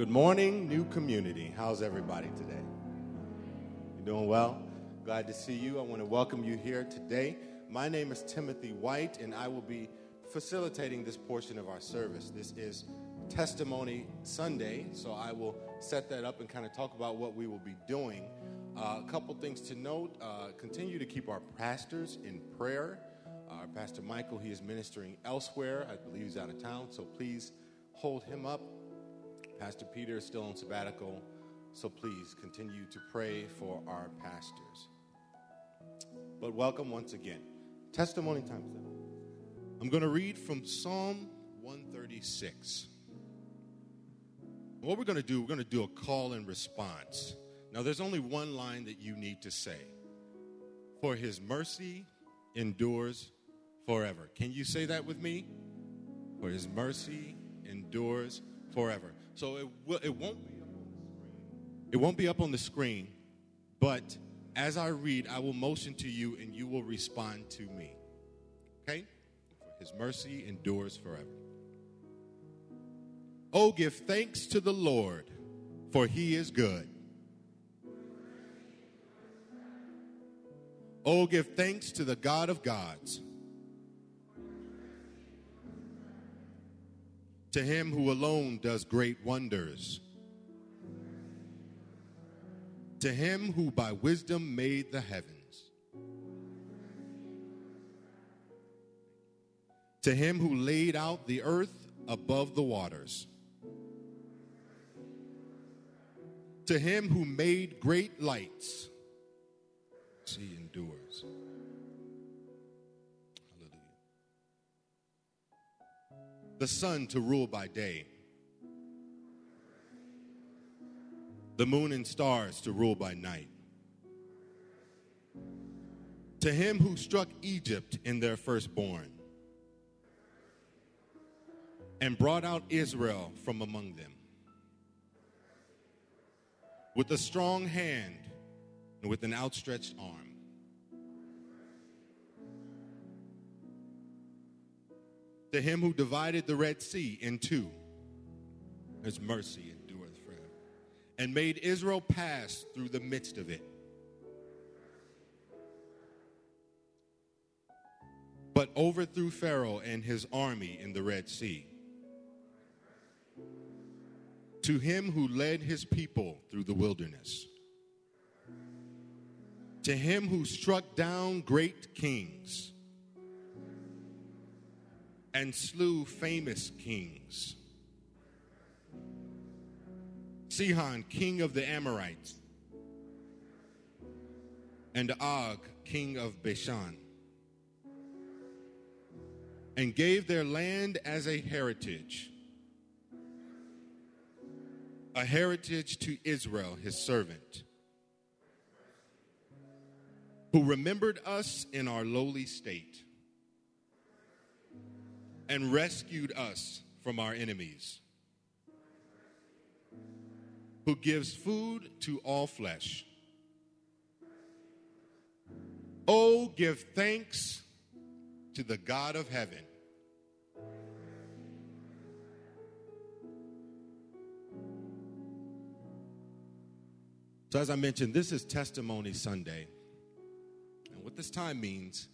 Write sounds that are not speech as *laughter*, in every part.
Good morning, new community. How's everybody today? You doing well? Glad to see you. I want to welcome you here today. My name is Timothy White, and I will be facilitating this portion of our service. This is Testimony Sunday, so I will set that up and kind of talk about what we will be doing. Uh, a couple things to note uh, continue to keep our pastors in prayer. Our Pastor Michael, he is ministering elsewhere. I believe he's out of town, so please hold him up. Pastor Peter is still on sabbatical, so please continue to pray for our pastors. But welcome once again. Testimony time. I'm going to read from Psalm 136. What we're going to do, we're going to do a call and response. Now, there's only one line that you need to say For his mercy endures forever. Can you say that with me? For his mercy endures forever. So it, will, it won't be up on the screen. It won't be up on the screen, but as I read, I will motion to you and you will respond to me. Okay? His mercy endures forever. Oh, give thanks to the Lord, for he is good. Oh, give thanks to the God of gods. To him who alone does great wonders. To him who by wisdom made the heavens. To him who laid out the earth above the waters. To him who made great lights. See, endures. The sun to rule by day. The moon and stars to rule by night. To him who struck Egypt in their firstborn and brought out Israel from among them with a strong hand and with an outstretched arm. To him who divided the Red Sea in two, his mercy endureth forever, and made Israel pass through the midst of it. But overthrew Pharaoh and his army in the Red Sea. To him who led his people through the wilderness, to him who struck down great kings and slew famous kings. Sihon, king of the Amorites, and Og, king of Bashan, and gave their land as a heritage a heritage to Israel, his servant, who remembered us in our lowly state and rescued us from our enemies, who gives food to all flesh. Oh, give thanks to the God of heaven So, as I mentioned, this is Testimony Sunday. And what this time means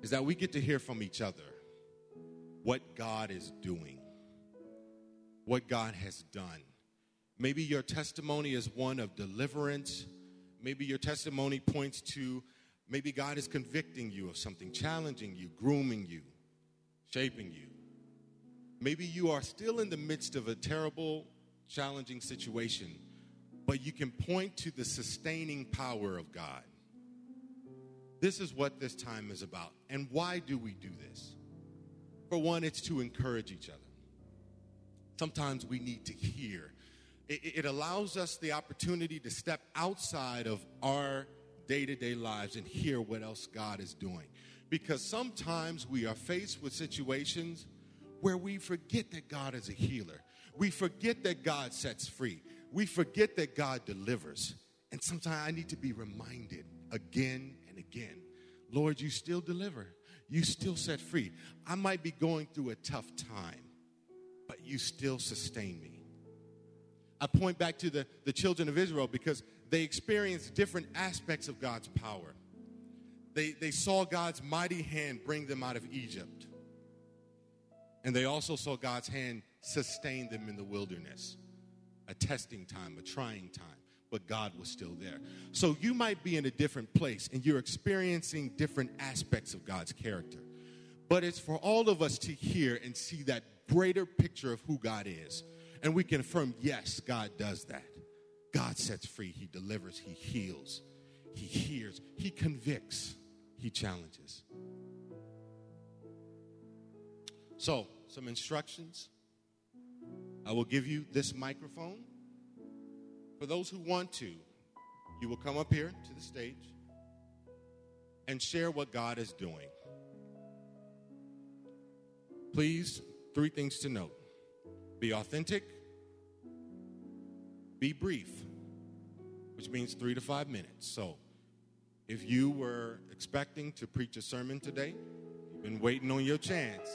is that we get to hear from each other what God is doing, what God has done. Maybe your testimony is one of deliverance. Maybe your testimony points to maybe God is convicting you of something, challenging you, grooming you, shaping you. Maybe you are still in the midst of a terrible, challenging situation but you can point to the sustaining power of God. This is what this time is about. And why do we do this? For one, it's to encourage each other. Sometimes we need to hear. It, allows us the opportunity to step outside of our day to day lives and hear what else God is doing. Because sometimes we are faced with situations where we forget that God is a healer. We forget that God sets free we forget that God delivers. And sometimes I need to be reminded again and again Lord, you still deliver, you still set free. I might be going through a tough time, but you still sustain me. I point back to the, the children of Israel because they experienced different aspects of God's power. They, they saw God's mighty hand bring them out of Egypt. And they also saw God's hand sustain them in the wilderness, a testing time, a trying time. But God was still there. So you might be in a different place and you're experiencing different aspects of God's character. But it's for all of us to hear and see that greater picture of who God is. And we can affirm, yes, God does that. God sets free, He delivers, He heals, He hears, He convicts, He challenges. So, some instructions. I will give you this microphone. For those who want to, you will come up here to the stage and share what God is doing. Please, three things to note be authentic, be brief, which means three to five minutes. So, if you were expecting to preach a sermon today, you've been waiting on your chance,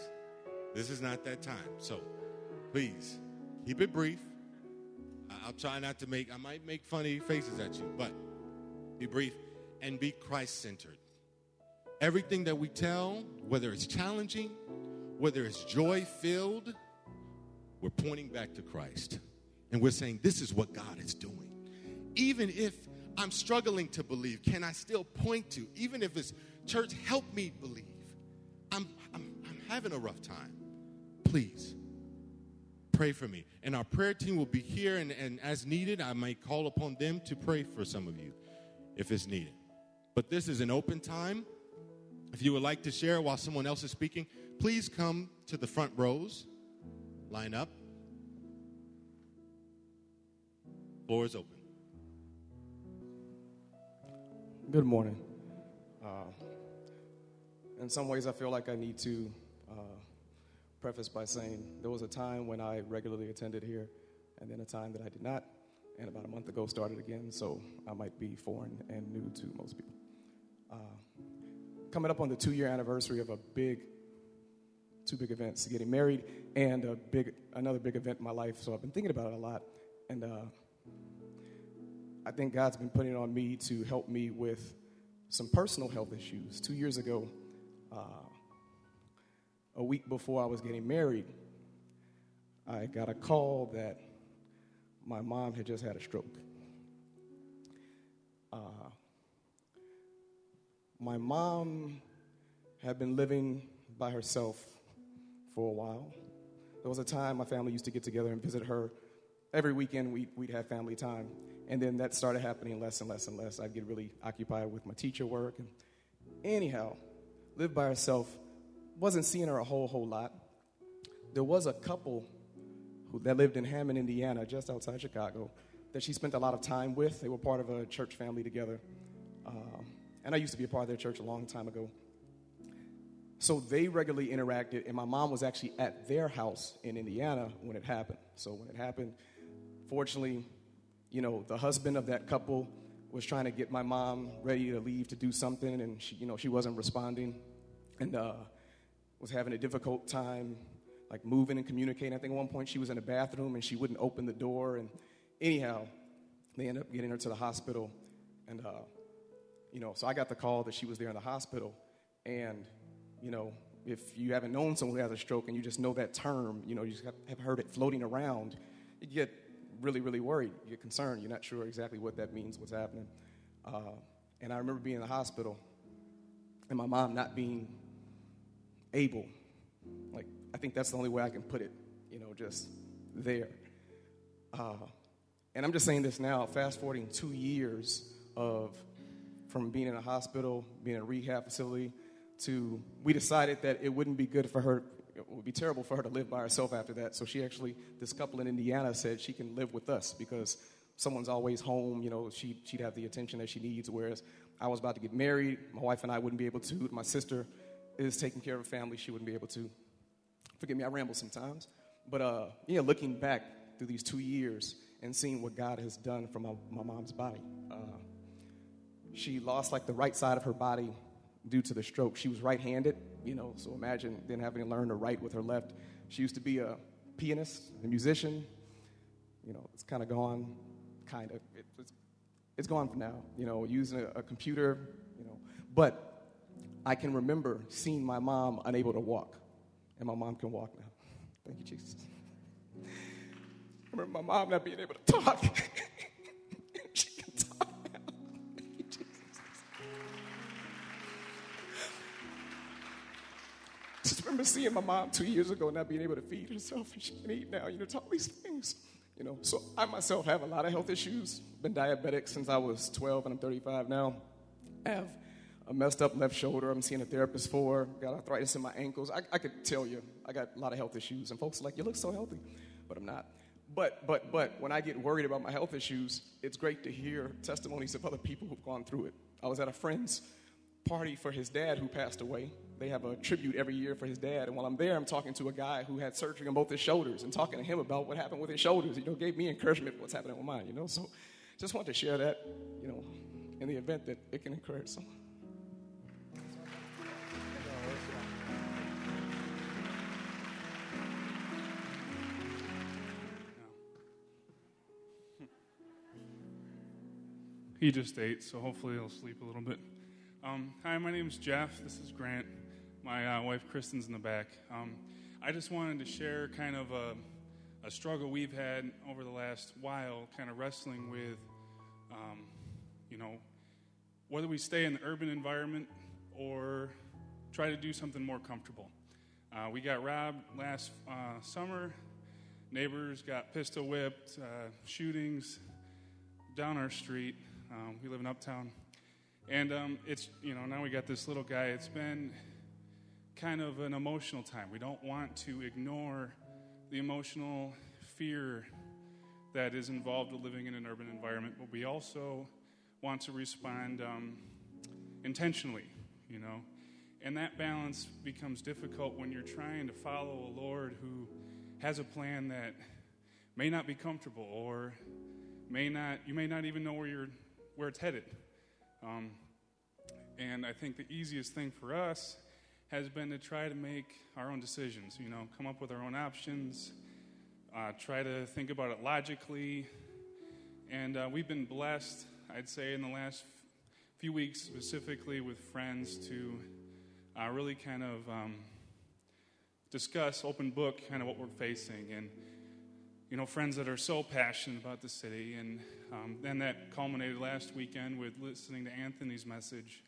this is not that time. So, please keep it brief. I'll try not to make, I might make funny faces at you, but be brief and be Christ centered. Everything that we tell, whether it's challenging, whether it's joy filled, we're pointing back to Christ. And we're saying, this is what God is doing. Even if I'm struggling to believe, can I still point to, even if it's church, help me believe? I'm, I'm, I'm having a rough time. Please pray for me. And our prayer team will be here, and, and as needed, I might call upon them to pray for some of you if it's needed. But this is an open time. If you would like to share while someone else is speaking, please come to the front rows, line up. Floor is open. Good morning. Uh, in some ways, I feel like I need to preface by saying there was a time when I regularly attended here, and then a time that I did not, and about a month ago started again, so I might be foreign and new to most people. Uh, coming up on the two year anniversary of a big, two big events getting married and a big, another big event in my life, so I've been thinking about it a lot. And uh, I think God's been putting it on me to help me with some personal health issues. Two years ago, uh, a week before I was getting married, I got a call that my mom had just had a stroke. Uh, my mom had been living by herself for a while. There was a time my family used to get together and visit her. Every weekend, we'd, we'd have family time. And then that started happening less and less and less. I'd get really occupied with my teacher work. And anyhow, lived by herself, wasn't seeing her a whole, whole lot. There was a couple who, that lived in Hammond, Indiana, just outside Chicago, that she spent a lot of time with. They were part of a church family together. Um, and I used to be a part of their church a long time ago. So they regularly interacted, and my mom was actually at their house in Indiana when it happened. So when it happened, fortunately, you know, the husband of that couple was trying to get my mom ready to leave to do something, and she, you know, she wasn't responding, and uh, was having a difficult time, like moving and communicating. I think at one point she was in a bathroom and she wouldn't open the door, and anyhow, they ended up getting her to the hospital, and uh, you know, so I got the call that she was there in the hospital, and you know, if you haven't known someone who has a stroke and you just know that term, you know, you have heard it floating around, you get really, really worried. You get concerned. You're not sure exactly what that means, what's happening. Uh, and I remember being in the hospital and my mom not being able. Like, I think that's the only way I can put it, you know, just there. Uh, and I'm just saying this now, fast forwarding two years of from being in a hospital, being in a rehab facility, to we decided that it wouldn't be good for her it would be terrible for her to live by herself after that. So she actually, this couple in Indiana said she can live with us because someone's always home. You know, she, she'd have the attention that she needs. Whereas I was about to get married, my wife and I wouldn't be able to. My sister is taking care of a family, she wouldn't be able to. Forgive me, I ramble sometimes. But uh, yeah, looking back through these two years and seeing what God has done for my, my mom's body. Uh, she lost like the right side of her body due to the stroke. She was right handed, you know, so imagine then having to learn to write with her left. She used to be a pianist, a musician, you know, it's kind of gone, kind of. It, it's, it's gone for now, you know, using a, a computer, you know. But I can remember seeing my mom unable to walk, and my mom can walk now. Thank you, Jesus. I remember my mom not being able to talk. *laughs* she can talk now. Thank you, Jesus. Just remember seeing my mom two years ago not being able to feed herself, and she can eat now. You know, all these things. You know, so I myself have a lot of health issues. Been diabetic since I was 12, and I'm 35 now. I have a messed up left shoulder. I'm seeing a therapist for. Got arthritis in my ankles. I, I could tell you, I got a lot of health issues, and folks are like, "You look so healthy," but I'm not. But but but when I get worried about my health issues, it's great to hear testimonies of other people who've gone through it. I was at a friend's party for his dad who passed away. They have a tribute every year for his dad. And while I'm there, I'm talking to a guy who had surgery on both his shoulders and talking to him about what happened with his shoulders. You know, gave me encouragement for what's happening with mine, you know. So just want to share that, you know, in the event that it can encourage someone. He just ate, so hopefully he'll sleep a little bit. Um, hi, my name is Jeff. This is Grant. My uh, wife Kristen's in the back. Um, I just wanted to share kind of a, a, struggle we've had over the last while, kind of wrestling with, um, you know, whether we stay in the urban environment or try to do something more comfortable. Uh, we got robbed last uh, summer. Neighbors got pistol whipped, uh, shootings down our street. Um, we live in Uptown. And um, it's, you know, now we got this little guy. It's been kind of an emotional time. We don't want to ignore the emotional fear that is involved with living in an urban environment, but we also want to respond um, intentionally, you know. And that balance becomes difficult when you're trying to follow a Lord who has a plan that may not be comfortable or may not, you may not even know where you're where it's headed. Um, and I think the easiest thing for us has been to try to make our own decisions, you know, come up with our own options, uh, try to think about it logically. And uh, we've been blessed, I'd say, in the last few weeks, specifically with friends, to uh, really kind of um, discuss open book kind of what we're facing. And you know, friends that are so passionate about the city. And um, then that culminated last weekend with listening to Anthony's message.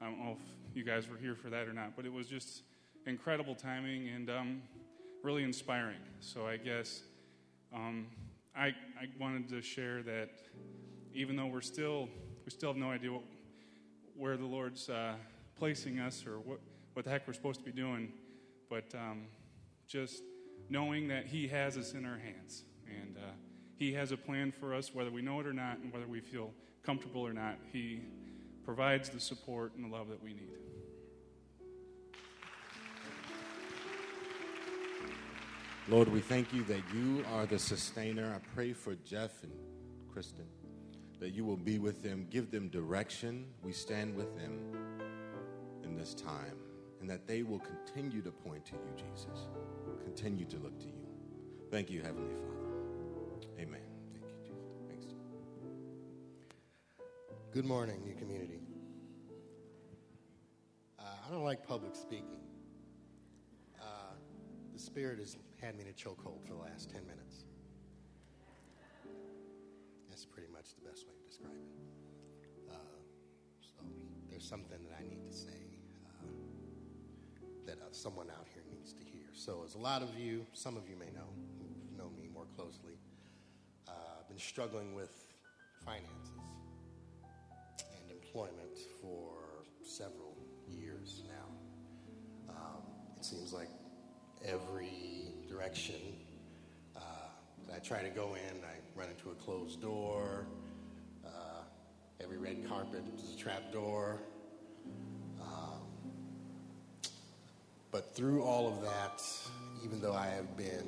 I don't know if you guys were here for that or not, but it was just incredible timing and um, really inspiring. So I guess um, I, I wanted to share that even though we're still, we still have no idea what, where the Lord's uh, placing us or what, what the heck we're supposed to be doing, but um, just knowing that He has us in our hands. And uh, He has a plan for us, whether we know it or not, and whether we feel comfortable or not. He provides the support and the love that we need. Lord, we thank you that you are the sustainer. I pray for Jeff and Kristen that you will be with them, give them direction. We stand with them in this time, and that they will continue to point to you, Jesus continue to look to you. Thank you, Heavenly Father. Amen. Thank you, Jesus. Thanks. Good morning, new community. Uh, I don't like public speaking. Uh, the Spirit has had me in a chokehold for the last 10 minutes. That's pretty much the best way to describe it. Uh, so there's something that I need to say that uh, someone out here needs to hear. So, as a lot of you, some of you may know, who know me more closely, uh, I've been struggling with finances and employment for several years now. Um, it seems like every direction uh, I try to go in, I run into a closed door. Uh, every red carpet is a trap door. But through all of that, even though I have been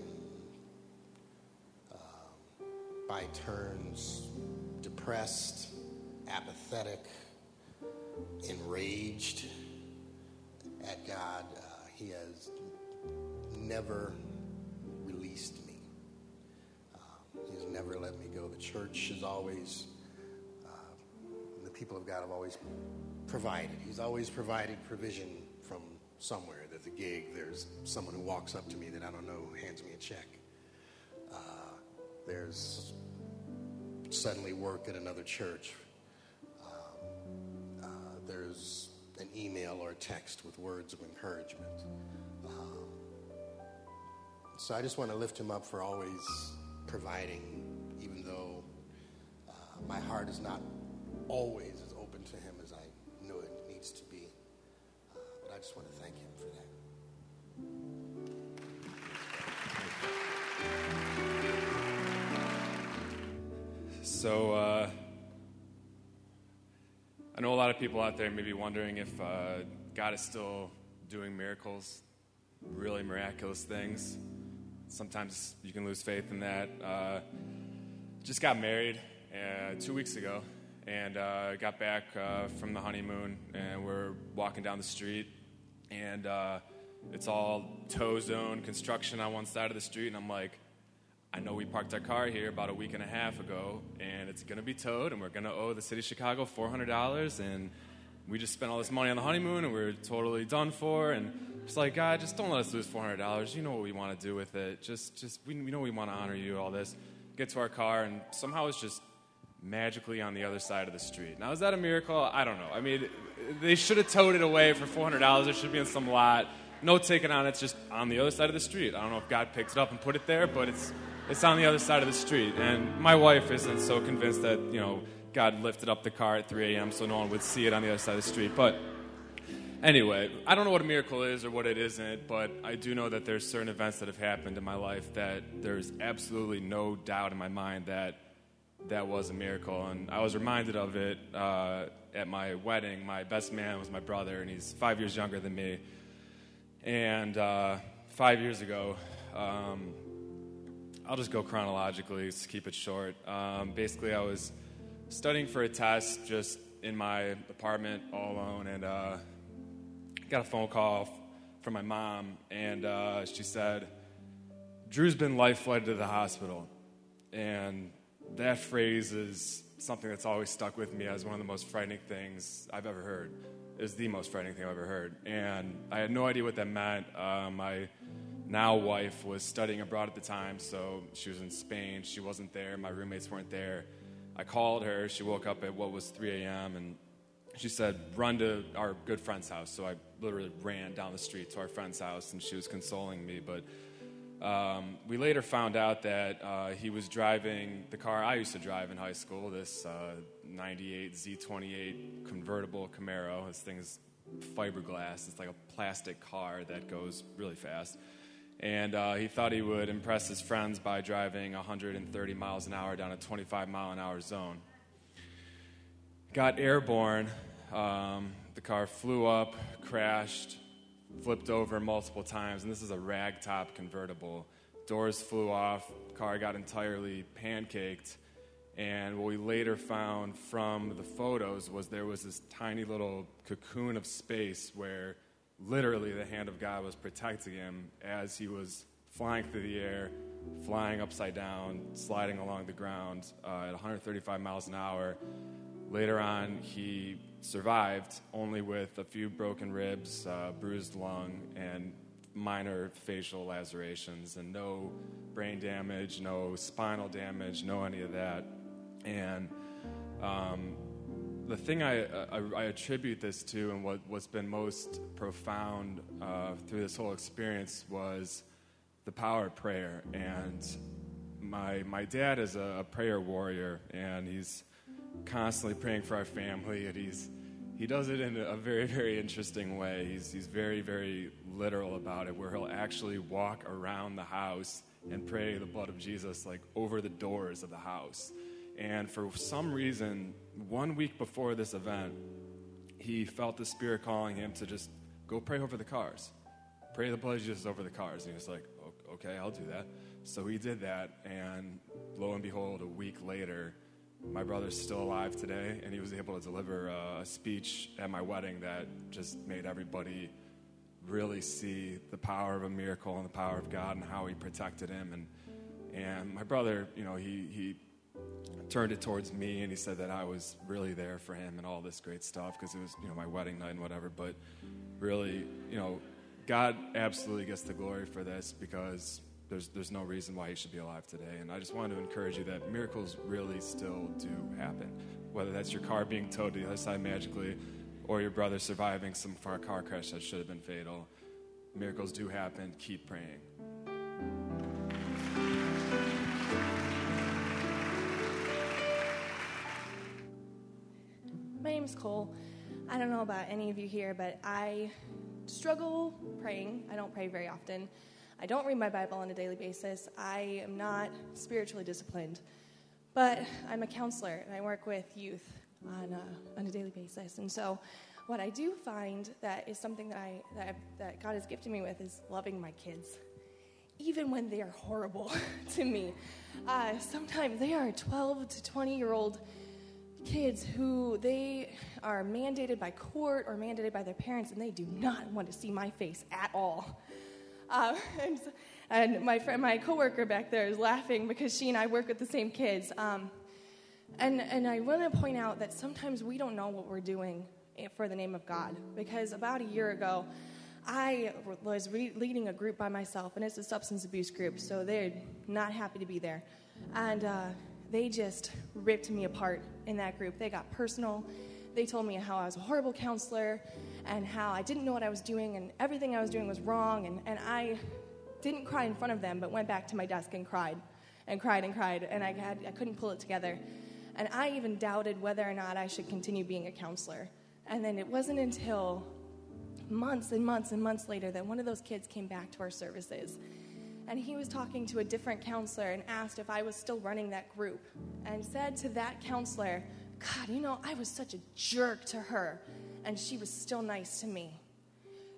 um, by turns depressed, apathetic, enraged at God, uh, He has never released me. Uh, he has never let me go. The church has always, uh, the people of God have always provided. He's always provided provision somewhere. There's a gig, there's someone who walks up to me that I don't know who hands me a check. Uh, there's suddenly work at another church. Um, uh, there's an email or a text with words of encouragement. Um, so I just want to lift him up for always providing, even though uh, my heart is not always as open to him as I know it needs to be. Uh, but I just want to So, uh, I know a lot of people out there may be wondering if uh, God is still doing miracles, really miraculous things. Sometimes you can lose faith in that. Uh, just got married uh, two weeks ago and uh, got back uh, from the honeymoon, and we're walking down the street, and uh, it's all tow zone construction on one side of the street, and I'm like, I know we parked our car here about a week and a half ago, and it's going to be towed, and we're going to owe the city of Chicago $400, and we just spent all this money on the honeymoon, and we're totally done for. And it's like, God, just don't let us lose $400. You know what we want to do with it. Just, just we, we know we want to honor you. All this. Get to our car, and somehow it's just magically on the other side of the street. Now, is that a miracle? I don't know. I mean, they should have towed it away for $400. It should be in some lot. No ticket on it. It's just on the other side of the street. I don't know if God picked it up and put it there, but it's it's on the other side of the street. And my wife isn't so convinced that, you know, God lifted up the car at 3 a.m. so no one would see it on the other side of the street. But anyway, I don't know what a miracle is or what it isn't, but I do know that there's certain events that have happened in my life that there's absolutely no doubt in my mind that that was a miracle. And I was reminded of it uh, at my wedding. My best man was my brother, and he's five years younger than me. And uh, five years ago, um, I'll just go chronologically to keep it short. Um, basically, I was studying for a test just in my apartment all alone, and uh, got a phone call from my mom, and uh, she said, Drew's been life flighted to the hospital. And that phrase is something that's always stuck with me as one of the most frightening things I've ever heard. Is the most frightening thing I've ever heard. And I had no idea what that meant. Uh, my now wife was studying abroad at the time, so she was in Spain. She wasn't there. My roommates weren't there. I called her. She woke up at what was 3 a.m. and she said, "Run to our good friend's house." So I literally ran down the street to our friend's house, and she was consoling me. But um, we later found out that uh, he was driving the car I used to drive in high school, this uh, 98 Z28 convertible Camaro. This thing is fiberglass. It's like a plastic car that goes really fast. And uh, he thought he would impress his friends by driving 130 miles an hour down a 25 mile an hour zone. Got airborne. Um, the car flew up, crashed, flipped over multiple times, and this is a ragtop convertible. Doors flew off, car got entirely pancaked, and what we later found from the photos was there was this tiny little cocoon of space where literally the hand of God was protecting him as he was flying through the air, flying upside down, sliding along the ground uh, at 135 miles an hour. Later on, he survived only with a few broken ribs, uh, bruised lung, and minor facial lacerations, and no brain damage, no spinal damage, no any of that. And um, the thing I, I, I, attribute this to, and what, what's been most profound uh, through this whole experience, was the power of prayer. And my, my dad is a, a prayer warrior, and he's constantly praying for our family, and he's he does it in a very, very interesting way. He's, he's very, very literal about it, where he'll actually walk around the house and pray the blood of Jesus like over the doors of the house. And for some reason, one week before this event, he felt the Spirit calling him to just go pray over the cars. Pray the blood Jesus over the cars. And he was like, okay, I'll do that. So he did that, and lo and behold, a week later, my brother's still alive today, and he was able to deliver a speech at my wedding that just made everybody really see the power of a miracle and the power of God and how he protected him. And, and my brother, you know, he, he turned it towards me and he said that I was really there for him and all this great stuff because it was, you know, my wedding night and whatever. But really, you know, God absolutely gets the glory for this because there's, there's no reason why he should be alive today. And I just wanted to encourage you that miracles really still do happen. Whether that's your car being towed to the other side magically or your brother surviving some far car crash that should have been fatal. Miracles do happen. Keep praying. My name's Cole. I don't know about any of you here, but I struggle praying. I don't pray very often. I don't read my Bible on a daily basis. I am not spiritually disciplined. But I'm a counselor and I work with youth on a, on a daily basis. And so, what I do find that is something that, I, that, I, that God has gifted me with is loving my kids, even when they are horrible *laughs* to me. Uh, sometimes they are 12 to 20 year old kids who they are mandated by court or mandated by their parents, and they do not want to see my face at all. Uh, *laughs* and, and, my friend, my coworker back there is laughing because she and I work with the same kids. Um, and and I want to point out that sometimes we don't know what we're doing for the name of God because about a year ago. I was re- leading a group by myself, and it's a substance abuse group, so they're not happy to be there. And uh, they just ripped me apart in that group. They got personal. They told me how I was a horrible counselor and how I didn't know what I was doing and everything I was doing was wrong. And, and I didn't cry in front of them, but went back to my desk and cried and cried and cried. And I, had, I couldn't pull it together. And I even doubted whether or not I should continue being a counselor. And then it wasn't until months and months and months later that one of those kids came back to our services and he was talking to a different counselor and asked if I was still running that group and said to that counselor, God, you know, I was such a jerk to her, and she was still nice to me.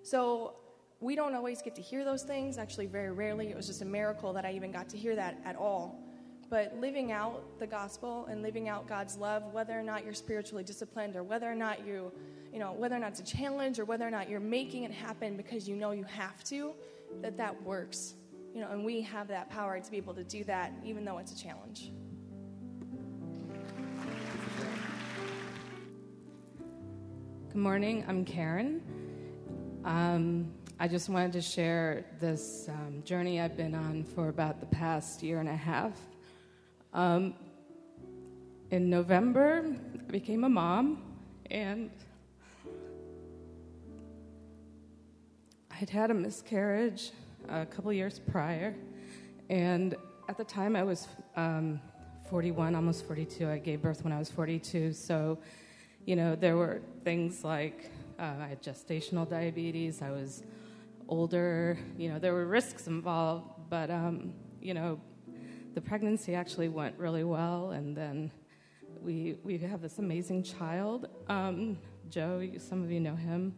So we don't always get to hear those things. Actually, very rarely. It was just a miracle that I even got to hear that at all. But living out the gospel and living out God's love, whether or not you're spiritually disciplined or whether or not you, you know, whether or not it's a challenge or whether or not you're making it happen because you know you have to, that that works you know, and we have that power to be able to do that, even though it's a challenge. Good morning. I'm Karen. Um, I just wanted to share this um, journey I've been on for about the past year and a half. Um, in November, I became a mom, and I'd had a miscarriage a couple years prior. And at the time, I was um, 41, almost 42. I gave birth when I was 42. So, you know, there were things like uh, I had gestational diabetes, I was older, you know, there were risks involved, but, um, you know, the pregnancy actually went really well. And then we, we have this amazing child, um, Joe, some of you know him.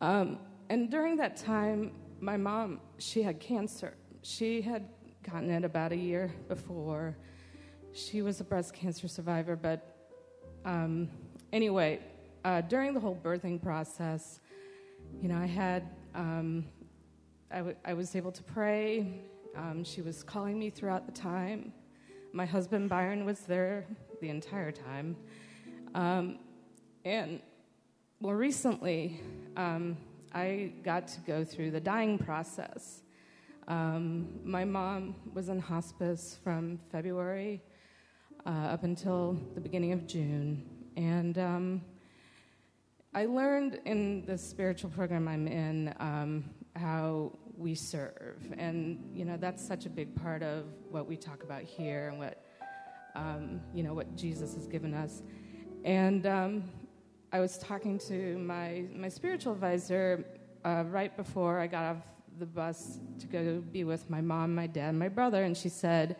Um, and during that time, my mom, she had cancer. She had gotten it about a year before. She was a breast cancer survivor, but um, anyway, uh, during the whole birthing process, you know, I had, um, I, w- I was able to pray. Um, she was calling me throughout the time. My husband Byron was there the entire time. Um, and more recently, um, I got to go through the dying process. Um, my mom was in hospice from February uh, up until the beginning of June. And um, I learned in the spiritual program I'm in um, how we serve. And, you know, that's such a big part of what we talk about here and what, um, you know, what Jesus has given us. And um, I was talking to my, my spiritual advisor uh, right before I got off the bus to go be with my mom, my dad, my brother, and she said,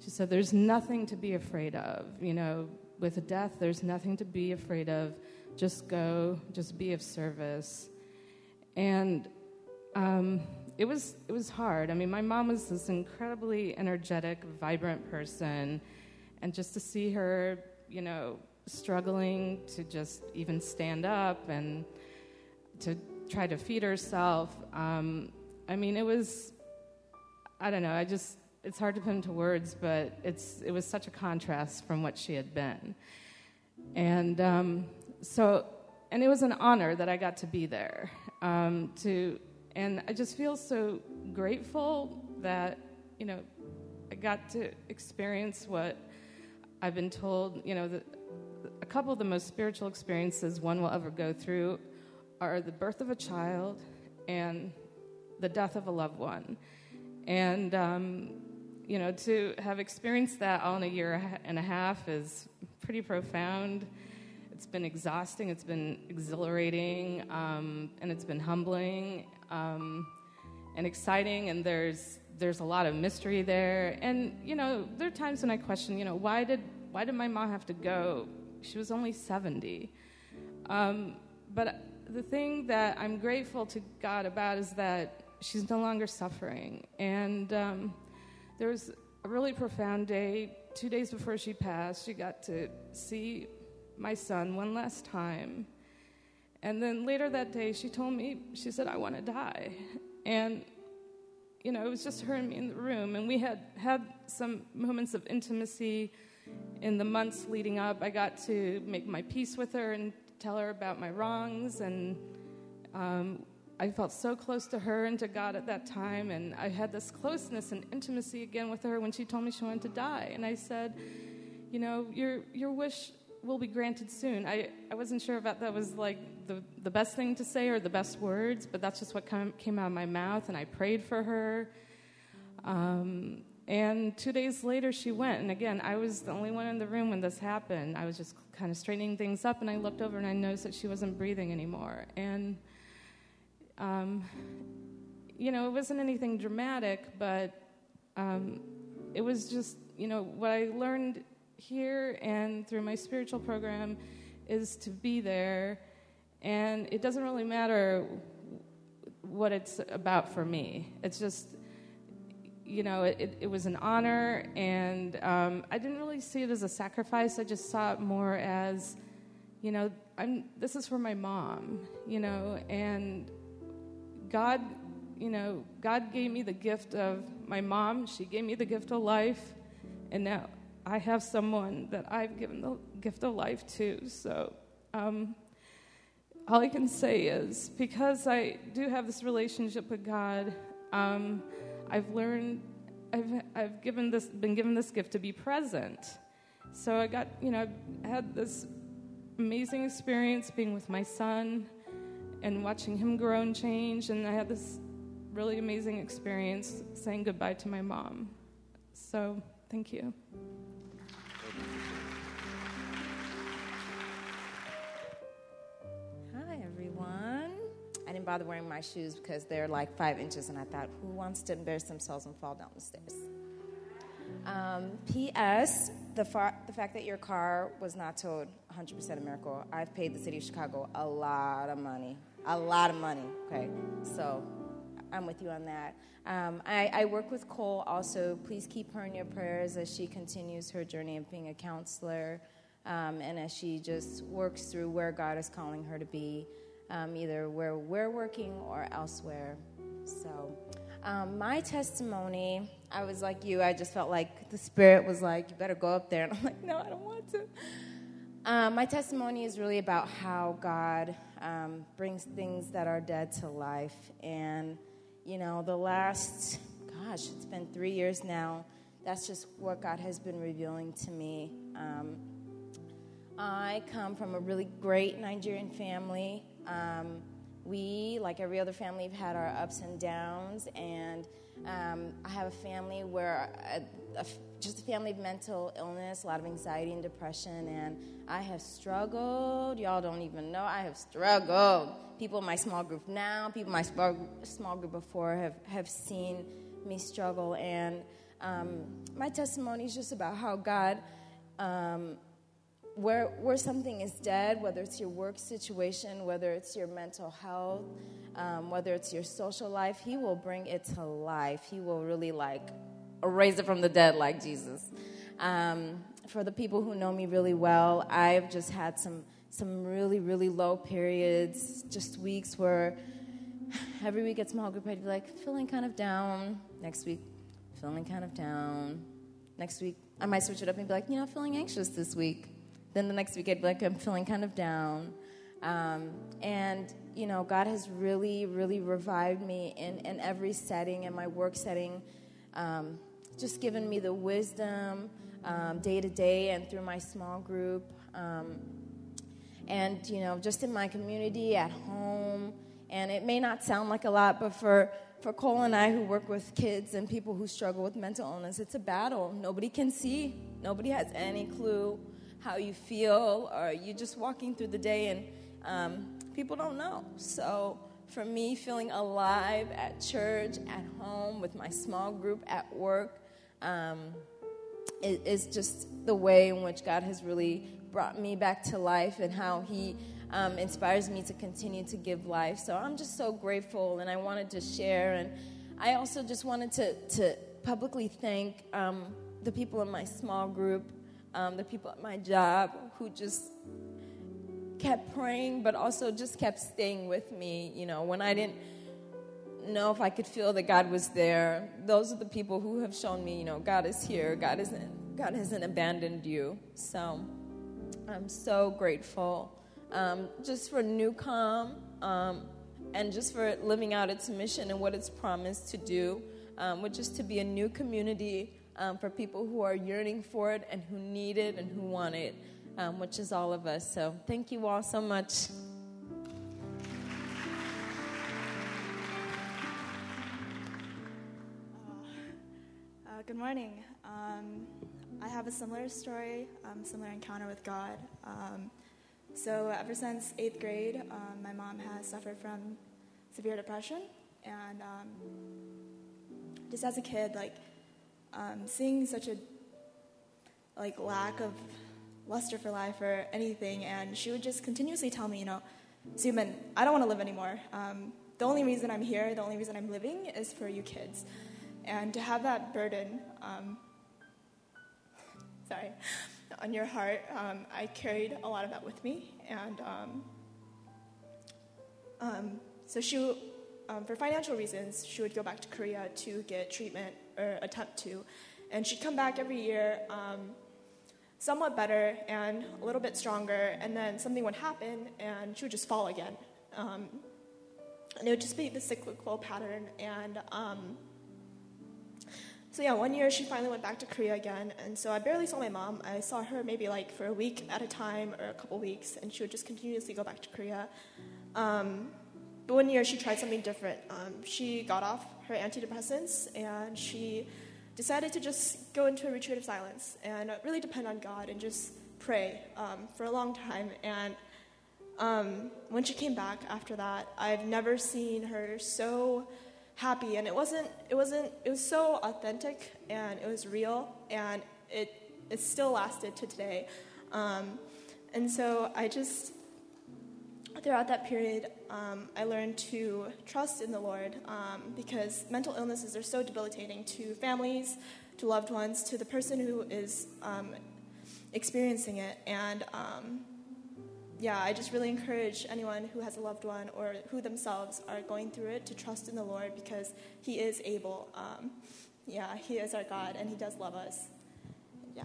she said, "There's nothing to be afraid of. You know, with death, there's nothing to be afraid of. Just go, just be of service." And um, it was it was hard. I mean, my mom was this incredibly energetic, vibrant person, and just to see her, you know, struggling to just even stand up and to try to feed herself. Um, I mean, it was, I don't know, I just, it's hard to put into words, but it's, it was such a contrast from what she had been. And um, so, and it was an honor that I got to be there. Um, to, and I just feel so grateful that, you know, I got to experience what I've been told, you know, the, a couple of the most spiritual experiences one will ever go through are the birth of a child and the death of a loved one. And, um, you know, to have experienced that all in a year and a half is pretty profound. It's been exhausting, it's been exhilarating, um, and it's been humbling um, and exciting. And there's there's a lot of mystery there. And you know, there are times when I question, you know, why did why did my mom have to go? She was only 70. Um, but the thing that I'm grateful to God about is that she's no longer suffering. And um, there was a really profound day, two days before she passed, she got to see my son one last time. And then later that day, she told me, she said, I want to die. And, you know, it was just her and me in the room. And we had had some moments of intimacy in the months leading up. I got to make my peace with her and tell her about my wrongs. And um, I felt so close to her and to God at that time, and I had this closeness and intimacy again with her when she told me she wanted to die. And I said, You know, your, your wish will be granted soon. I, I wasn't sure if that, was like the, the best thing to say or the best words, but that's just what come, came out of my mouth, and I prayed for her. Um, and two days later, she went. And again, I was the only one in the room when this happened. I was just kind of straightening things up, and I looked over and I noticed that she wasn't breathing anymore. And um, you know, it wasn't anything dramatic, but um, it was just, you know, what I learned here and through my spiritual program is to be there. And it doesn't really matter what it's about for me. It's just, you know, it, it was an honor, and um, I didn't really see it as a sacrifice. I just saw it more as, you know, I'm, this is for my mom, you know, and God, you know, God gave me the gift of my mom. She gave me the gift of life. And now I have someone that I've given the gift of life to. So um, all I can say is because I do have this relationship with God, um, I've learned, I've, I've given this, been given this gift to be present. So I got, you know, I had this amazing experience being with my son and watching him grow and change. And I had this really amazing experience saying goodbye to my mom. So, thank you. Bother wearing my shoes because they're like five inches, and I thought, who wants to embarrass themselves and fall down the stairs? Um, P.S. The, the fact that your car was not towed 100% a miracle. I've paid the city of Chicago a lot of money a lot of money. Okay, so I'm with you on that. Um, I, I, work with Cole also. Please keep her in your prayers as she continues her journey of being a counselor um, and as she just works through where God is calling her to be, um, either where we're working or elsewhere. So, um, my testimony, I was like you, I just felt like the Spirit was like, you better go up there. *laughs* And I'm like, no, I don't want to. Um, my testimony is really about how God um, brings things that are dead to life. And, you know, the last, gosh, it's been three years now. That's just what God has been revealing to me. Um, I come from a really great Nigerian family. Um, we, like every other family, have had our ups and downs. And um, I have a family where a, a, just a family of mental illness, a lot of anxiety and depression, and I have struggled. Y'all don't even know I have struggled. People in my small group now, people in my small, small group before have, have seen me struggle, and um, my testimony is just about how God, um, where, where something is dead, whether it's your work situation, whether it's your mental health, um, whether it's your social life, He will bring it to life. He will really like raise it from the dead like Jesus. Um, for the people who know me really well, I've just had some some really really low periods, just weeks where every week at small group I'd be like feeling kind of down. Next week, feeling kind of down. Next week, I might switch it up and be like, you know, feeling anxious this week. Then the next week, I'd be like, I'm feeling kind of down. Um, and, you know, God has really, really revived me in, in every setting, in my work setting, um, just given me the wisdom um, day to day and through my small group. Um, and, you know, just in my community, at home. And it may not sound like a lot, but for, for Cole and I, who work with kids and people who struggle with mental illness, it's a battle. Nobody can see, nobody has any clue how you feel, or you're just walking through the day and um, people don't know. So, for me, feeling alive at church, at home, with my small group, at work, um, is just the way in which God has really brought me back to life and how He um, inspires me to continue to give life. So I'm just so grateful, and I wanted to share. And I also just wanted to, to publicly thank um, the people in my small group, um, the people at my job who just kept praying, but also just kept staying with me. You know, when I didn't know if I could feel that God was there, those are the people who have shown me, you know, God is here. God isn't. God hasn't abandoned you. So I'm so grateful um, just for Newcom um, and just for living out its mission and what it's promised to do, um, which is to be a new community um, for people who are yearning for it and who need it and who want it, um, which is all of us. So thank you all so much. Uh, good morning. Um, I have a similar story, um, similar encounter with God. Um, so, ever since eighth grade, um, my mom has suffered from severe depression, and just as a kid, like um, seeing such a like lack of luster for life or anything, and she would just continuously tell me, you know, Zuman, I don't want to live anymore. Um, the only reason I'm here, the only reason I'm living, is for you kids, and to have that burden sorry, *laughs* on your heart. Um, I carried a lot of that with me, and um, um, so she, um, for financial reasons, she would go back to Korea to get treatment or attempt to, and she'd come back every year, um, somewhat better and a little bit stronger, and then something would happen, and she would just fall again. Um, and it would just be the cyclical pattern, and so yeah, one year she finally went back to Korea again, and so I barely saw my mom. I saw her maybe like for a week at a time or a couple weeks, and she would just continuously go back to Korea. Um, but one year she tried something different. Um, she got off her antidepressants and she decided to just go into a retreat of silence and really depend on God and just pray um, for a long time. And um, when she came back after that, I've never seen her so happy and it wasn't it wasn't it was so authentic and it was real and it it still lasted to today um, and so i just throughout that period um, i learned to trust in the lord um, because mental illnesses are so debilitating to families to loved ones to the person who is um, experiencing it and um, yeah, I just really encourage anyone who has a loved one or who themselves are going through it to trust in the Lord because He is able. Um, yeah, He is our God and He does love us. Yeah.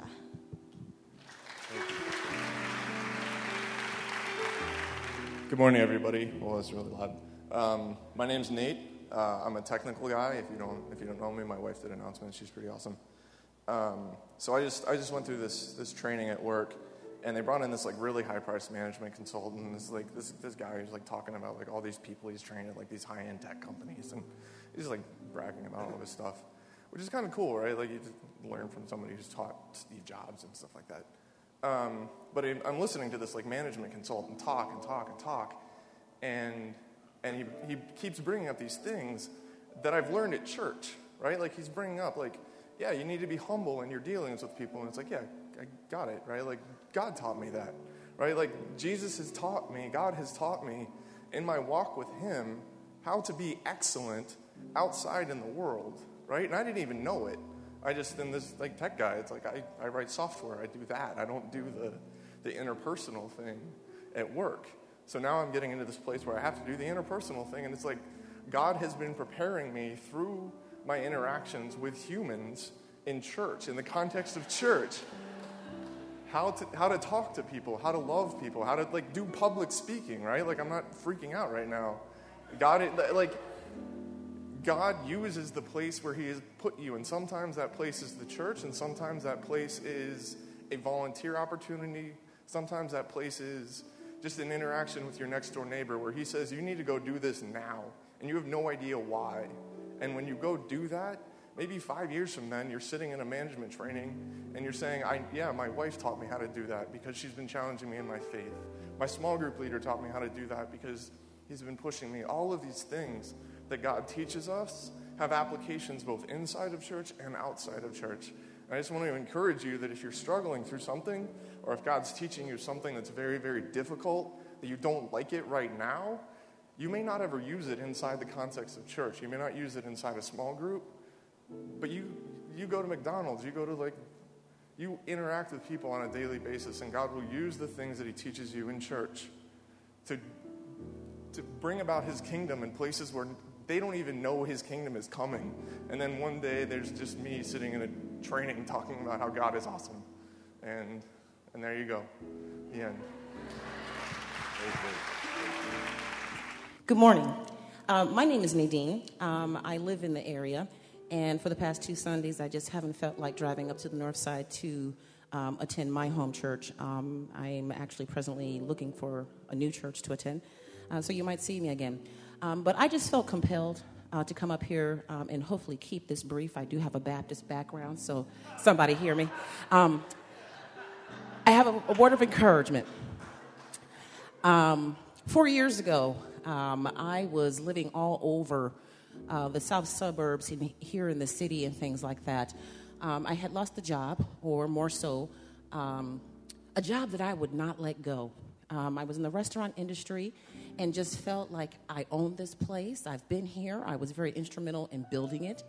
Good morning, everybody. Well, it's really loud. Um, my name's Nate. Uh, I'm a technical guy. If you don't, if you don't know me, my wife did an announcement. She's pretty awesome. Um, so I just, I just went through this, this training at work and they brought in this like really high priced management consultant. This like this this guy who's like talking about like all these people he's trained at like these high end tech companies, and he's like bragging about all this stuff, which is kind of cool, right? Like you learn from somebody who's taught Steve Jobs and stuff like that. Um, but I'm listening to this like management consultant talk and talk and talk, and and he he keeps bringing up these things that I've learned at church, right? Like he's bringing up like, yeah, you need to be humble in your dealings with people, and it's like, yeah, I got it, right? Like God taught me that, right? Like Jesus has taught me, God has taught me in my walk with Him how to be excellent outside in the world, right? And I didn't even know it. I just, in this like tech guy, it's like I, I write software, I do that. I don't do the, the interpersonal thing at work. So now I'm getting into this place where I have to do the interpersonal thing, and it's like God has been preparing me through my interactions with humans in church, in the context of church. How to, how to talk to people, how to love people, how to like do public speaking, right? Like I'm not freaking out right now. God, like God uses the place where He has put you, and sometimes that place is the church, and sometimes that place is a volunteer opportunity. Sometimes that place is just an interaction with your next door neighbor where he says, You need to go do this now, and you have no idea why. And when you go do that, maybe five years from then, you're sitting in a management training and you're saying, I, Yeah, my wife taught me how to do that because she's been challenging me in my faith. My small group leader taught me how to do that because he's been pushing me. All of these things that God teaches us have applications both inside of church and outside of church. And I just want to encourage you that if you're struggling through something, or if God's teaching you something that's very, very difficult, that you don't like it right now, you may not ever use it inside the context of church. You may not use it inside a small group, but you, you go to McDonald's, you go to like, you interact with people on a daily basis, and God will use the things that He teaches you in church to, to bring about His kingdom in places where they don't even know his kingdom is coming. And then one day there's just me sitting in a training talking about how God is awesome. And, and there you go. The end. Good morning. Um, my name is Nadine. Um, I live in the area. And for the past two Sundays, I just haven't felt like driving up to the north side to um, attend my home church. Um, I'm actually presently looking for a new church to attend. Uh, so you might see me again. Um, but I just felt compelled uh, to come up here um, and hopefully keep this brief. I do have a Baptist background, so somebody hear me. Um, I have a, a, word of encouragement. Um, four years ago, um, I was living all over uh, the south suburbs in, here in the city and things like that. Um, I had lost a job, or more so, a job that I would not let go. I was in the restaurant industry and just felt like I owned this place. I've been here. I was very instrumental in building it.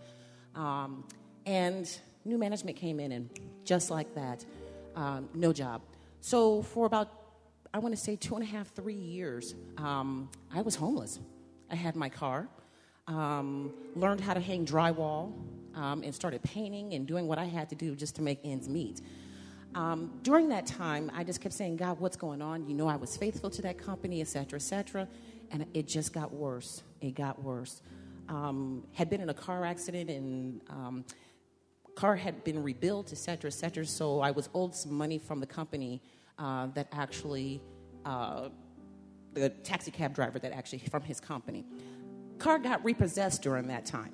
Um, and new management came in, and just like that, um, no job. So for about, I want to say two and a half, three years, um, I was homeless. I had my car, um, learned how to hang drywall, um, and started painting and doing what I had to do just to make ends meet. Um, during that time, I just kept saying, God, what's going on? You know, I was faithful to that company, et cetera, et cetera. And it just got worse. It got worse. Um, had been in a car accident and um, car had been rebuilt, et cetera, et cetera. So I was owed some money from the company uh, that actually, uh, the taxi cab driver that actually, from his company. Car got repossessed during that time.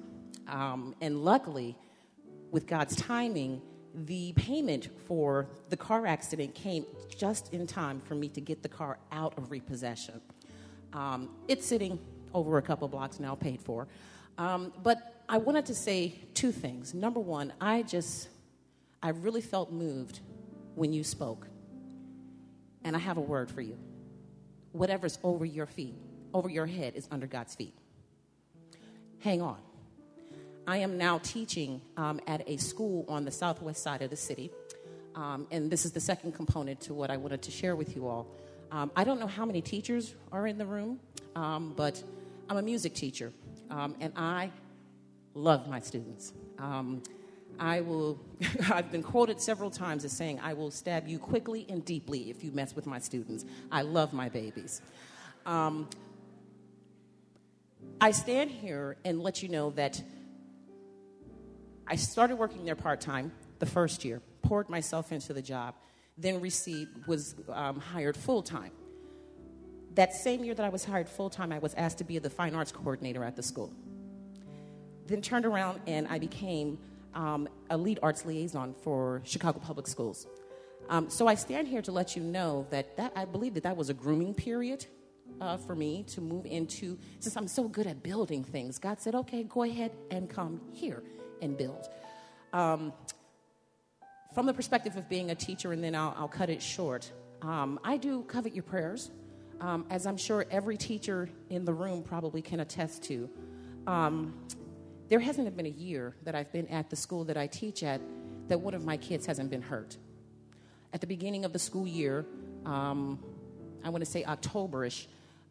Um, and luckily, with God's timing, the payment for the car accident came just in time for me to get the car out of repossession. Um, it's sitting over a couple blocks now, paid for. Um, but I wanted to say two things. Number one, I just, I really felt moved when you spoke. And I have a word for you. Whatever's over your feet, over your head, is under God's feet. Hang on. I am now teaching um, at a school on the southwest side of the city. Um, and this is the second component to what I wanted to share with you all. Um, I don't know how many teachers are in the room, um, but I'm a music teacher, um, and I love my students. Um, I will, *laughs* I've been quoted several times as saying, I will stab you quickly and deeply if you mess with my students. I love my babies. I stand here and let you know that I started working there part time the first year, poured myself into the job, then received, was um, hired full time. That same year that I was hired full time, I was asked to be the fine arts coordinator at the school. Then turned around and I became um, a lead arts liaison for Chicago Public Schools. Um, so I stand here to let you know that, that I believe that that was a grooming period uh, for me to move into, since I'm so good at building things. God said, okay, go ahead and come here and build. Um, from the perspective of being a teacher, and then I'll, I'll cut it short, um, I do covet your prayers, um, as I'm sure every teacher in the room probably can attest to. Um, there hasn't been a year that I've been at the school that I teach at that one of my kids hasn't been hurt. At the beginning of the school year, um, I want to say Octoberish,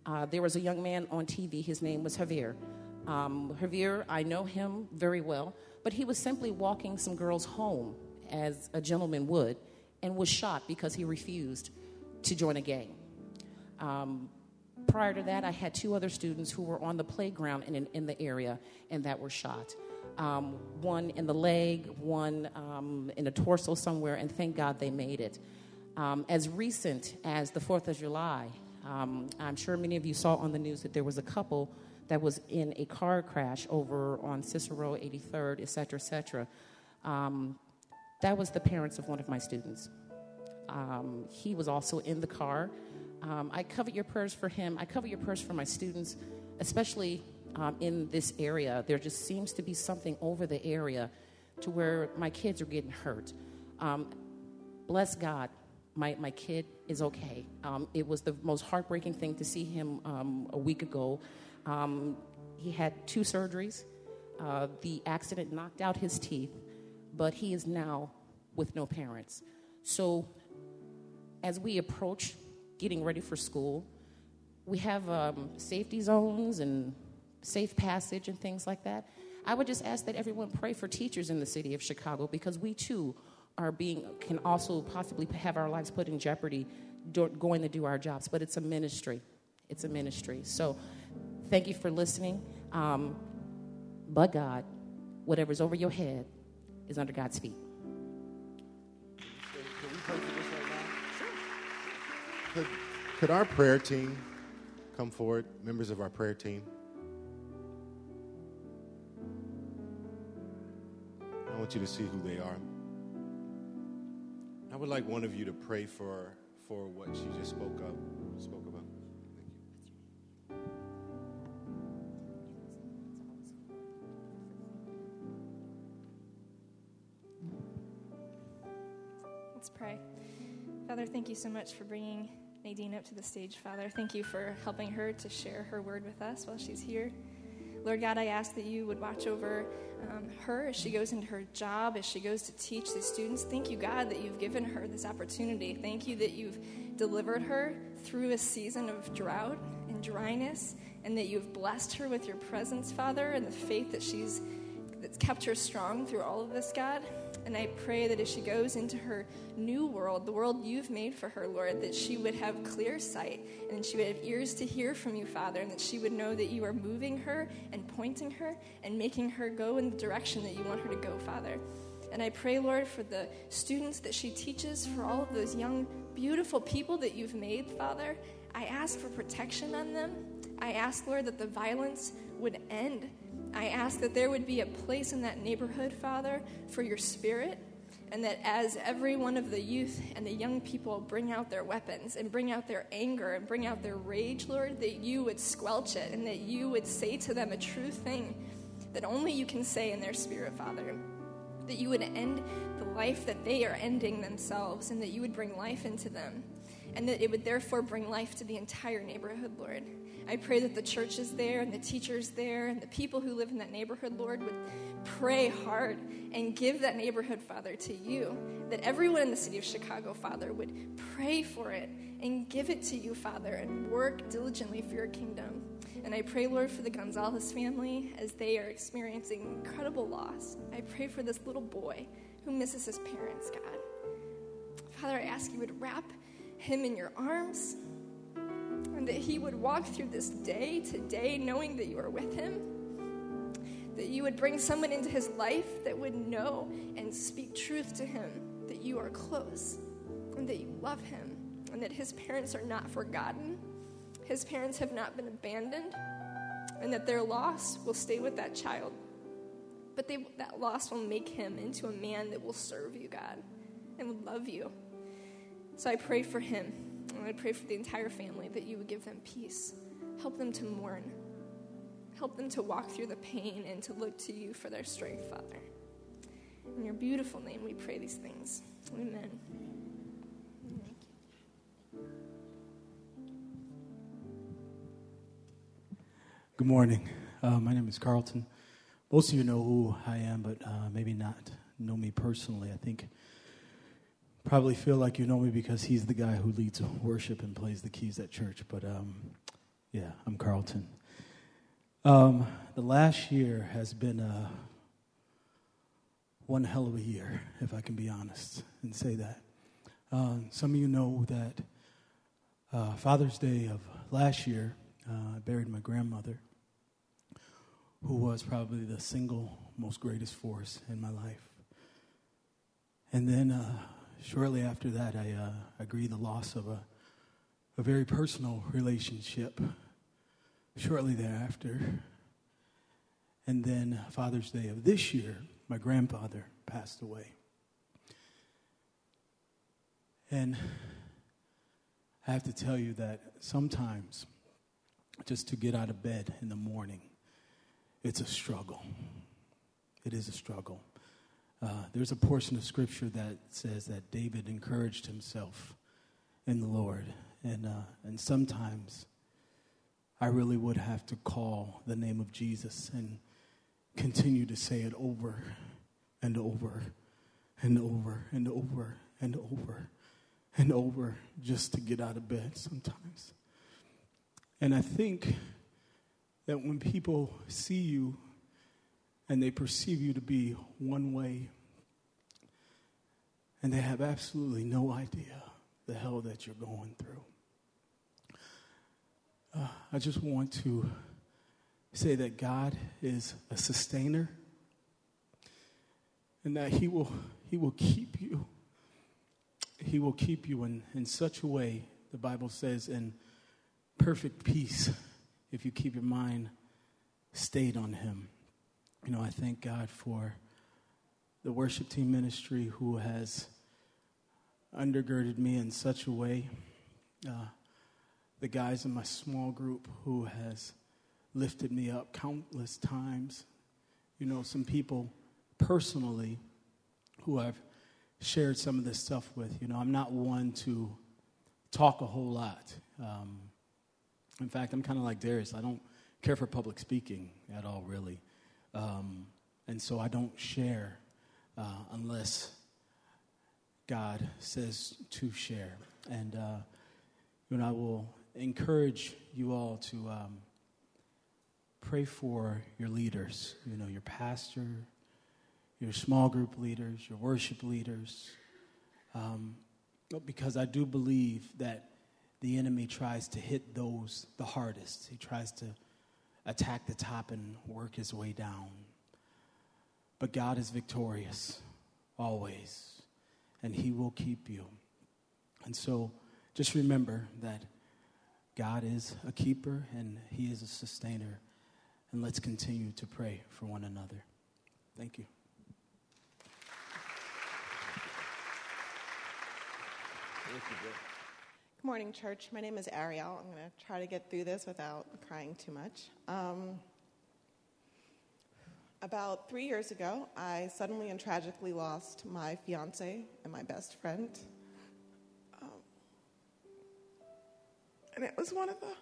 uh, there was a young man on TV. His name was Javier. Um, Javier, I know him very well, but he was simply walking some girls home as a gentleman would and was shot because he refused to join a gang. Um, prior to that, I had two other students who were on the playground in, in the area and that were shot. Um, one in the leg, one um, in the torso somewhere, and thank God they made it. Um, as recent as the 4th of July, um, I'm sure many of you saw on the news that there was a couple that was in a car crash over on Cicero 83rd, et cetera, et cetera. Um, that was the parents of one of my students. Um, he was also in the car. Um, I cover your prayers for him. I cover your prayers for my students, especially um, in this area. There just seems to be something over the area to where my kids are getting hurt. Um, bless God, my, my kid is okay. Um, it was the most heartbreaking thing to see him a week ago. He had two surgeries. Uh, the accident knocked out his teeth, but he is now with no parents. So as we approach getting ready for school, we have um, safety zones and safe passage and things like that. I would just ask that everyone pray for teachers in the city of Chicago because we too are being can also possibly have our lives put in jeopardy do, going to do our jobs. But it's a ministry. It's a ministry. So thank you for listening. Um, but God, whatever's over your head is under God's feet. Could, could our prayer team come forward, members of our prayer team? I want you to see who they are. I would like one of you to pray for, for what she just spoke of, spoke about. Pray. Father, thank you so much for bringing Nadine up to the stage, Father. Thank you for helping her to share her word with us while she's here. Lord God, I ask that you would watch over um, her as she goes into her job, as she goes to teach the students. Thank you, God, that you've given her this opportunity. Thank you that you've delivered her through a season of drought and dryness, and that you've blessed her with your presence, Father, and the faith that she's that's kept her strong through all of this, God. And I pray that as she goes into her new world, the world you've made for her, Lord, that she would have clear sight and she would have ears to hear from you, Father, and that she would know that you are moving her and pointing her and making her go in the direction that you want her to go, Father. And I pray, Lord, for the students that she teaches, for all of those young, beautiful people that you've made, Father. I ask for protection on them. I ask, Lord, that the violence would end I ask that there would be a place in that neighborhood, Father, for your spirit, and that as every one of the youth and the young people bring out their weapons and bring out their anger and bring out their rage, Lord, that you would squelch it and that you would say to them a true thing that only you can say in their spirit, Father. That you would end the life that they are ending themselves and that you would bring life into them and that it would therefore bring life to the entire neighborhood, Lord. I pray that the churches there and the teachers there and the people who live in that neighborhood, Lord, would pray hard and give that neighborhood, Father, to you. That everyone in the city of Chicago, Father, would pray for it and give it to you, Father, and work diligently for your kingdom. And I pray, Lord, for the Gonzalez family as they are experiencing incredible loss. I pray for this little boy who misses his parents, God. Father, I ask you would wrap him in your arms and that he would walk through this day to day knowing that you are with him. That you would bring someone into his life that would know and speak truth to him that you are close and that you love him and that his parents are not forgotten, his parents have not been abandoned, and that their loss will stay with that child. But they, that loss will make him into a man that will serve you, God, and will love you. So I pray for him and I pray for the entire family that you would give them peace. Help them to mourn. Help them to walk through the pain and to look to you for their strength, Father. In your beautiful name, we pray these things. Amen. Good morning. Uh, my name is Carlton. Most of you know who I am, but uh, maybe not know me personally. I think probably feel like you know me because he's the guy who leads worship and plays the keys at church. But um, yeah, I'm Carlton. Uh, Um, the last year has been a, one hell of a year, if I can be honest and say that. Um, some of you know that uh, Father's Day of last year, uh, I buried my grandmother, who was probably the single most greatest force in my life. And then uh, shortly after that, I uh, the loss of a, a very personal relationship shortly thereafter. And then Father's Day of this year, my grandfather passed away. And I have to tell you that sometimes just to get out of bed in the morning, it's a struggle. It is a struggle. Uh, there's a portion of scripture that says that David encouraged himself in the Lord. And, uh, and sometimes I really would have to call the name of Jesus and continue to say it over and over and over and over and over and over just to get out of bed sometimes. And I think that when people see you and they perceive you to be one way, and they have absolutely no idea the hell that you're going through. Uh, I just want to say that God is a sustainer and that He will, he will keep you. He will keep you in, in such a way, the Bible says, in perfect peace if you keep your mind stayed on Him. You know, I thank God for the worship team ministry who has undergirded me in such a way. Uh, the guys in my small group who has lifted me up countless times. You know, some people personally who I've shared some of this stuff with. You know, I'm not one to talk a whole lot. Um, in fact, I'm kind of like Darius. I don't care for public speaking at all, really. Um, and so I don't share uh, unless God says to share. And uh, know, I will encourage you all to um, pray for your leaders, you know, your pastor, your small group leaders, your worship leaders. Um, because I do believe that the enemy tries to hit those the hardest. He tries to attack the top and work his way down. But God is victorious, always, and He will keep you. And so just remember that God is a keeper and He is a sustainer. And let's continue to pray for one another. Thank you. Thank you, Good morning, church. My name is Ariel. I'm going to try to get through this without crying too much. Um, about three years ago, I suddenly and tragically lost my fiance and my best friend. Um, and it was one of the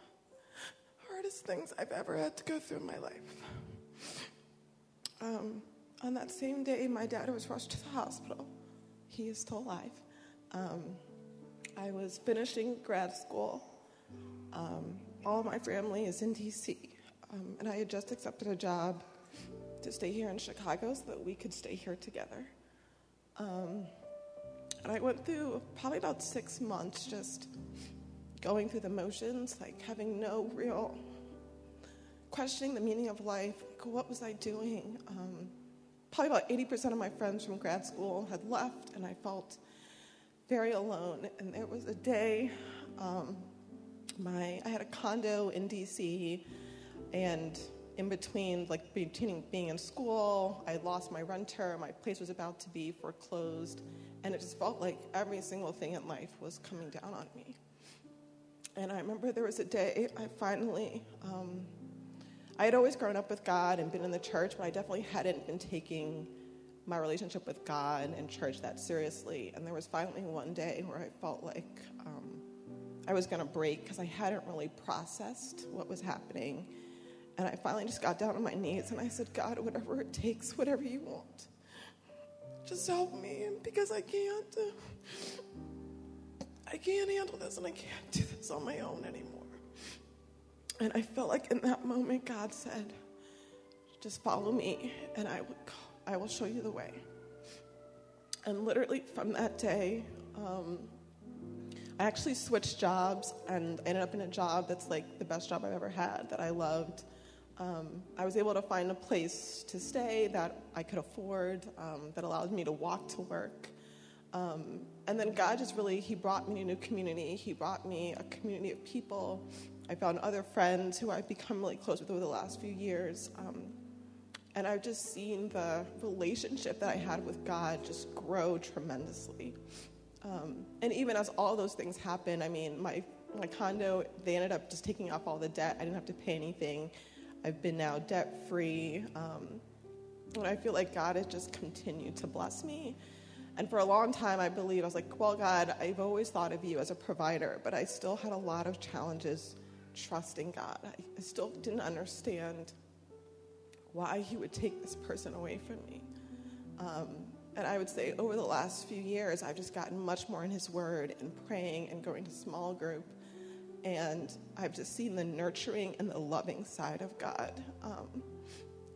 hardest things I've ever had to go through in my life. Um, on that same day, my dad was rushed to the hospital. He is still alive. Um, I was finishing grad school. Um, all my family is in DC, um, and I had just accepted a job to stay here in Chicago so that we could stay here together. Um, and I went through probably about six months just going through the motions, like having no real questioning the meaning of life. Like, what was I doing? Um, probably about 80% of my friends from grad school had left, and I felt very alone. And there was a day, um, my I had a condo in DC, and in between, like between being in school, I lost my renter. My place was about to be foreclosed, and it just felt like every single thing in life was coming down on me. And I remember there was a day I finally. Um, I had always grown up with God and been in the church, but I definitely hadn't been taking my relationship with God and church that seriously. And there was finally one day where I felt like um, I was going to break because I hadn't really processed what was happening. And I finally just got down on my knees and I said, God, whatever it takes, whatever you want, just help me because I can't. I can't handle this and I can't do this on my own anymore. And I felt like in that moment, God said, just follow me and I would will, I will show you the way. And literally from that day, um, I actually switched jobs and ended up in a job that's like the best job I've ever had that I loved. Um, I was able to find a place to stay that I could afford, um, that allowed me to walk to work. Um, and then God just really, He brought me to a new community. He brought me a community of people. I found other friends who I've become really close with over the last few years. And I've just seen the relationship that I had with God just grow tremendously. Um, and even as all those things happened, I mean, my, my condo, they ended up just taking off all the debt. I didn't have to pay anything. I've been now debt free. Um, and I feel like God has just continued to bless me. And for a long time, I believe, I was like, well, God, I've always thought of you as a provider, but I still had a lot of challenges trusting God. I still didn't understand why He would take this person away from me. Um, and I would say over the last few years, I've just gotten much more in His Word and praying and going to small group. And I've just seen the nurturing and the loving side of God. Um,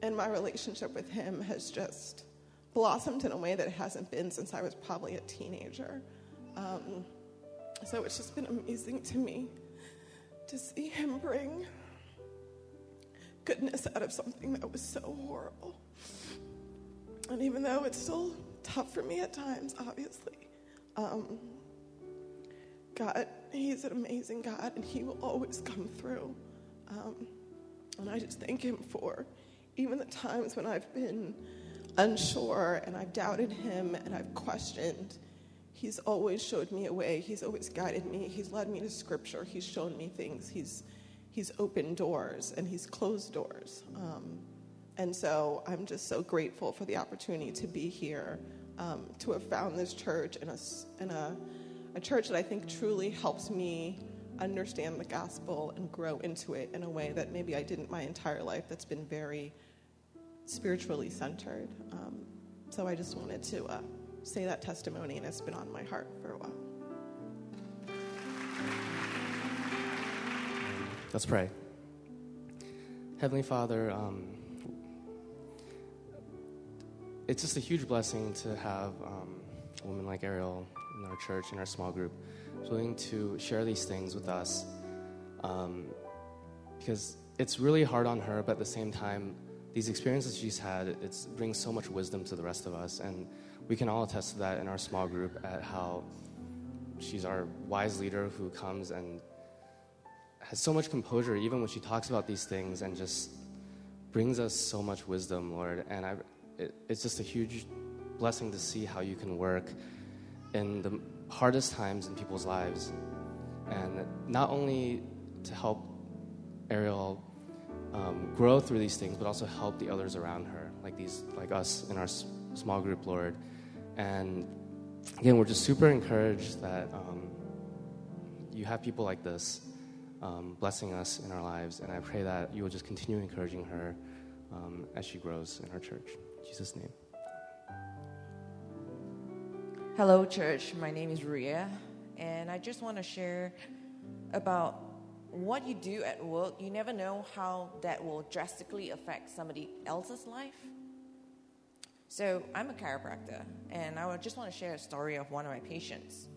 and my relationship with Him has just blossomed in a way that it hasn't been since I was probably a teenager. Um, so it's just been amazing to me to see Him bring goodness out of something that was so horrible. And even though it's still tough for me at times, obviously, um, God, He's an amazing God, and He will always come through. Um, and I just thank Him for even the times when I've been unsure and I've doubted Him and I've questioned. He's always showed me a way. He's always guided me. He's led me to Scripture. He's shown me things. He's He's opened doors and He's closed doors. Um, and so I'm just so grateful for the opportunity to be here, um, to have found this church and a, and a, a church that I think truly helps me understand the gospel and grow into it in a way that maybe I didn't my entire life that's been very spiritually centered. Um, so I just wanted to uh, say that testimony, and it's been on my heart for a while. Let's pray. Heavenly Father, um, it's just a huge blessing to have um, a woman like Ariel in our church, in our small group, willing to share these things with us. Um, because it's really hard on her, but at the same time, these experiences she's had, it brings so much wisdom to the rest of us. And we can all attest to that in our small group at how she's our wise leader who comes and has so much composure, even when she talks about these things, and just brings us so much wisdom, Lord. And I, it, it's just a huge blessing to see how you can work in the hardest times in people's lives. And not only to help Ariel um, grow through these things, but also help the others around her, like these, like us in our s- small group, Lord. And again, we're just super encouraged that um, you have people like this um, blessing us in our lives. And I pray that you will just continue encouraging her um, as she grows in our church. In Jesus' name. Hello, church. My name is Ria, and I just want to share about what you do at work. You never know how that will drastically affect somebody else's life. So, I'm a chiropractor, and I would just want to share a story of one of my patients.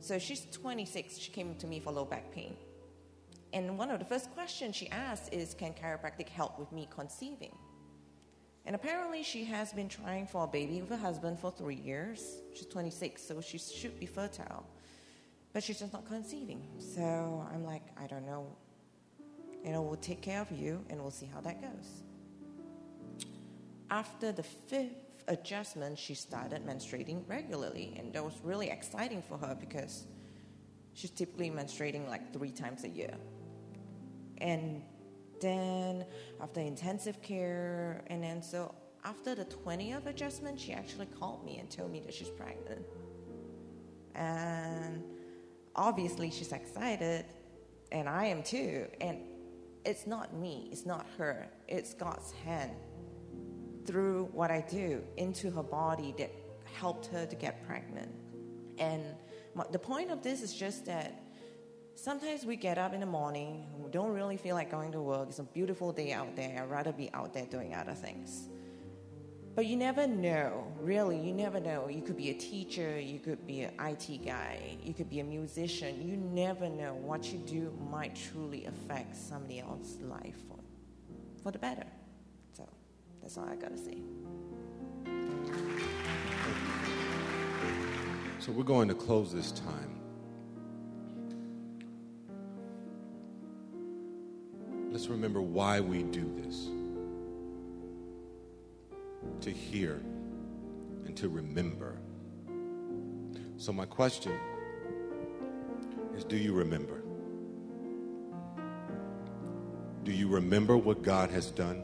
So, she's 26. She came to me for low back pain. And one of the first questions she asked is Can chiropractic help with me conceiving? And apparently, she has been trying for a baby with her husband for three years. She's 26, so she should be fertile. But she's just not conceiving. So I'm like, I don't know. You know, we'll take care of you and we'll see how that goes. After the fifth adjustment, she started menstruating regularly. And that was really exciting for her because she's typically menstruating like three times a year. And then after intensive care, and then so after the 20th adjustment, she actually called me and told me that she's pregnant. And obviously, she's excited, and I am too. And it's not me, it's not her, it's God's hand through what I do into her body that helped her to get pregnant. And my, the point of this is just that sometimes we get up in the morning, we don't really feel like going to work. It's a beautiful day out there. I'd rather be out there doing other things. But you never know, really, you never know. You could be a teacher, you could be an IT guy, you could be a musician. You never know what you do might truly affect somebody else's life for, for the better. So that's all I gotta say. So we're going to close this time. Let's remember why we do this to hear and to remember. So, my question is Do you remember? Do you remember what God has done?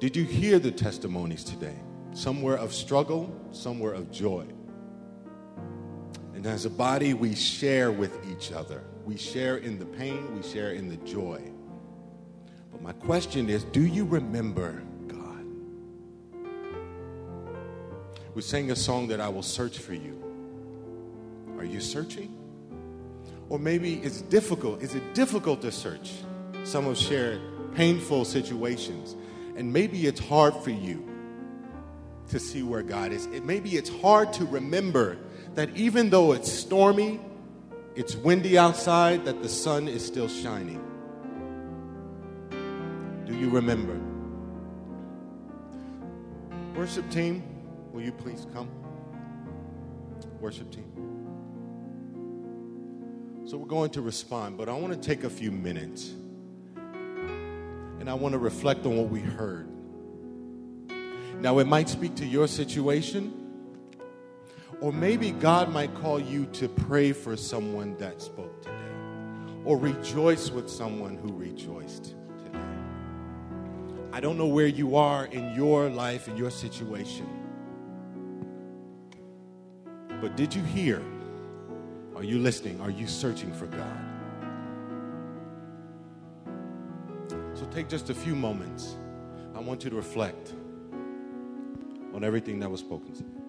Did you hear the testimonies today? Somewhere of struggle, somewhere of joy. And as a body, we share with each other. We share in the pain, we share in the joy. But my question is do you remember God? We sang a song that I will search for you. Are you searching? Or maybe it's difficult. Is it difficult to search? Some have shared painful situations. And maybe it's hard for you to see where God is. It, maybe it's hard to remember that even though it's stormy, it's windy outside, that the sun is still shining. Do you remember? Worship team, will you please come? Worship team. So we're going to respond, but I want to take a few minutes and I want to reflect on what we heard. Now, it might speak to your situation, or maybe God might call you to pray for someone that spoke today, or rejoice with someone who rejoiced today. I don't know where you are in your life, in your situation, but did you hear? Are you listening? Are you searching for God? So take just a few moments. I want you to reflect on everything that was spoken.